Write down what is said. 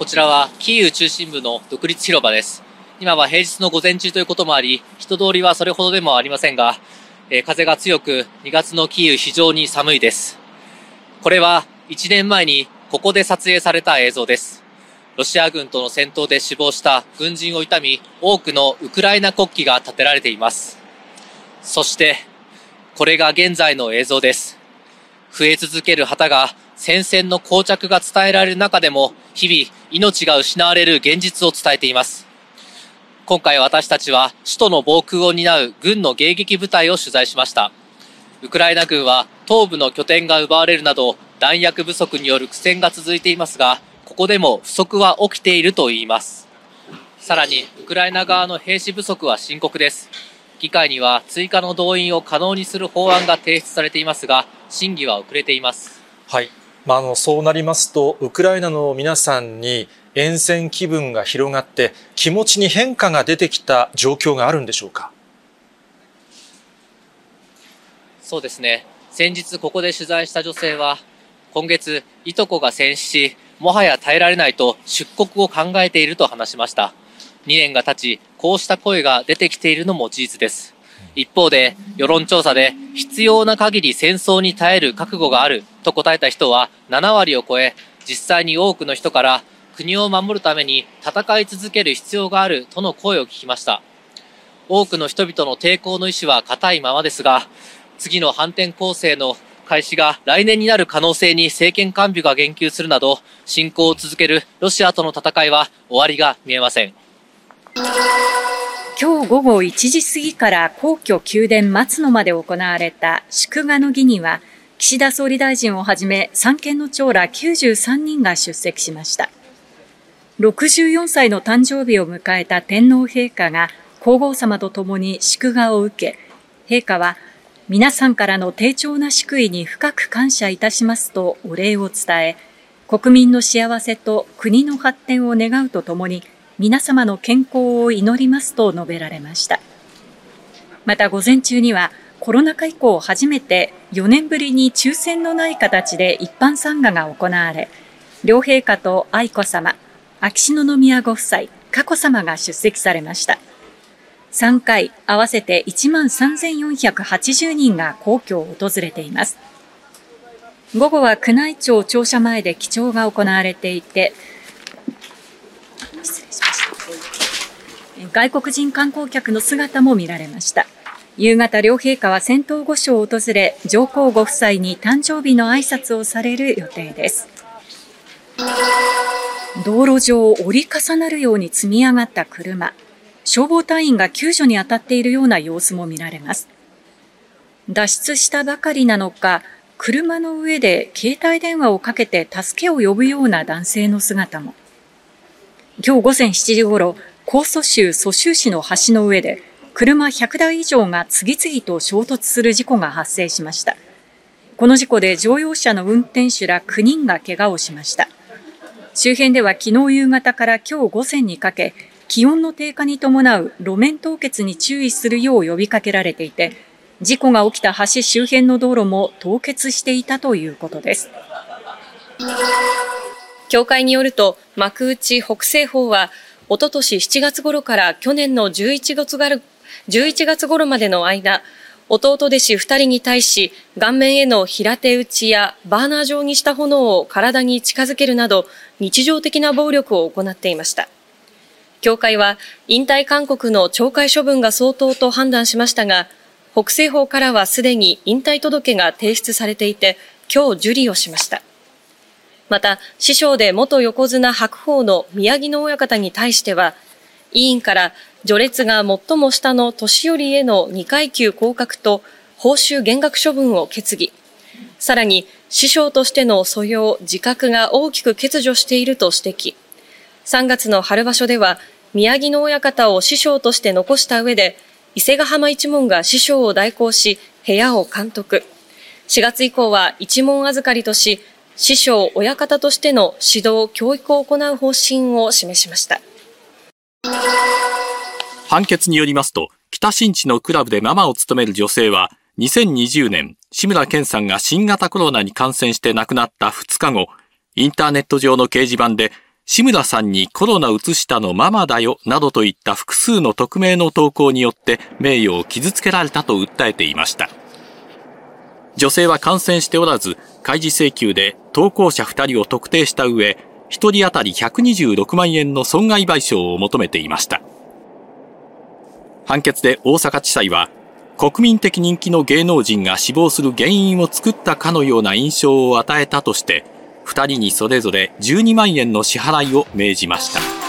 こちらはキーウ中心部の独立広場です。今は平日の午前中ということもあり、人通りはそれほどでもありませんが、え、風が強く2月のキーウ非常に寒いです。これは1年前にここで撮影された映像です。ロシア軍との戦闘で死亡した軍人を悼み、多くのウクライナ国旗が立てられています。そして、これが現在の映像です。増え続ける旗が戦線の膠着が伝えられる中でも、日々命が失われる現実を伝えています。今回私たちは首都の防空を担う軍の迎撃部隊を取材しました。ウクライナ軍は東部の拠点が奪われるなど弾薬不足による苦戦が続いていますが、ここでも不足は起きているといいます。さらに、ウクライナ側の兵士不足は深刻です。議会には追加の動員を可能にする法案が提出されていますが、審議は遅れています。はい。まあ、あのそうなりますと、ウクライナの皆さんに沿線気分が広がって、気持ちに変化が出てきた状況があるんでしょうか？そうですね。先日ここで取材した女性は、今月、いとこが戦死し、もはや耐えられないと出国を考えていると話しました。2年が経ち、こうした声が出てきているのも事実です。一方で、世論調査で必要な限り戦争に耐える覚悟があると答えた人は7割を超え、実際に多くの人から国を守るために戦い続ける必要があるとの声を聞きました。多くの人々の抵抗の意志は固いままですが、次の反転攻勢の開始が来年になる可能性に政権幹部が言及するなど、侵攻を続けるロシアとの戦いは終わりが見えません。今日午後1時過ぎから皇居宮殿松野まで行われた祝賀の儀には、岸田総理大臣をはじめ三権の長ら93人が出席しました。64歳の誕生日を迎えた天皇陛下が皇后さまと共に祝賀を受け、陛下は皆さんからの丁重な祝意に深く感謝いたしますとお礼を伝え、国民の幸せと国の発展を願うとともに、皆様の健康を祈りますと述べられました。また午前中にはコロナ禍以降初めて4年ぶりに抽選のない形で一般参賀が行われ、両陛下と愛子さま、秋篠宮ご夫妻、佳子さまが出席されました。3回、合わせて1万3480人が皇居を訪れています。午後は宮内庁庁舎前で記帳が行われていて、失礼しました。外国人観光客の姿も見られました。夕方、両陛下は仙洞御所を訪れ、上皇ご夫妻に誕生日の挨拶をされる予定です。道路上折り重なるように積み上がった車。消防隊員が救助に当たっているような様子も見られます。脱出したばかりなのか、車の上で携帯電話をかけて助けを呼ぶような男性の姿も。今日午前7時ごろ、江蘇州蘇州市の橋の上で、車100台以上が次々と衝突する事故が発生しました。この事故で乗用車の運転手ら9人が怪我をしました。周辺では昨日夕方から今日午前にかけ、気温の低下に伴う路面凍結に注意するよう呼びかけられていて、事故が起きた橋周辺の道路も凍結していたということです。協会によると、幕内北西方は、おととし7月頃から去年の11月が11月頃までの間、弟弟子2人に対し、顔面への平手打ちやバーナー状にした炎を体に近づけるなど、日常的な暴力を行っていました。協会は、引退勧告の懲戒処分が相当と判断しましたが、北西方からはすでに引退届が提出されていて、今日受理をしました。また、師匠で元横綱白鵬の宮城野親方に対しては、委員から序列が最も下の年寄りへの2階級降格と報酬減額処分を決議。さらに、師匠としての素養、自覚が大きく欠如していると指摘。3月の春場所では、宮城野親方を師匠として残した上で、伊勢ヶ浜一門が師匠を代行し、部屋を監督。4月以降は一門預かりとし、師匠、親方としての指導、教育を行う方針を示しました。判決によりますと、北新地のクラブでママを務める女性は、2020年、志村けんさんが新型コロナに感染して亡くなった2日後、インターネット上の掲示板で、志村さんにコロナ移したのママだよなどといった複数の匿名の投稿によって名誉を傷つけられたと訴えていました。女性は感染しておらず、開示請求で投稿者2人を特定した上、1人当たり126万円の損害賠償を求めていました。判決で大阪地裁は、国民的人気の芸能人が死亡する原因を作ったかのような印象を与えたとして、2人にそれぞれ12万円の支払いを命じました。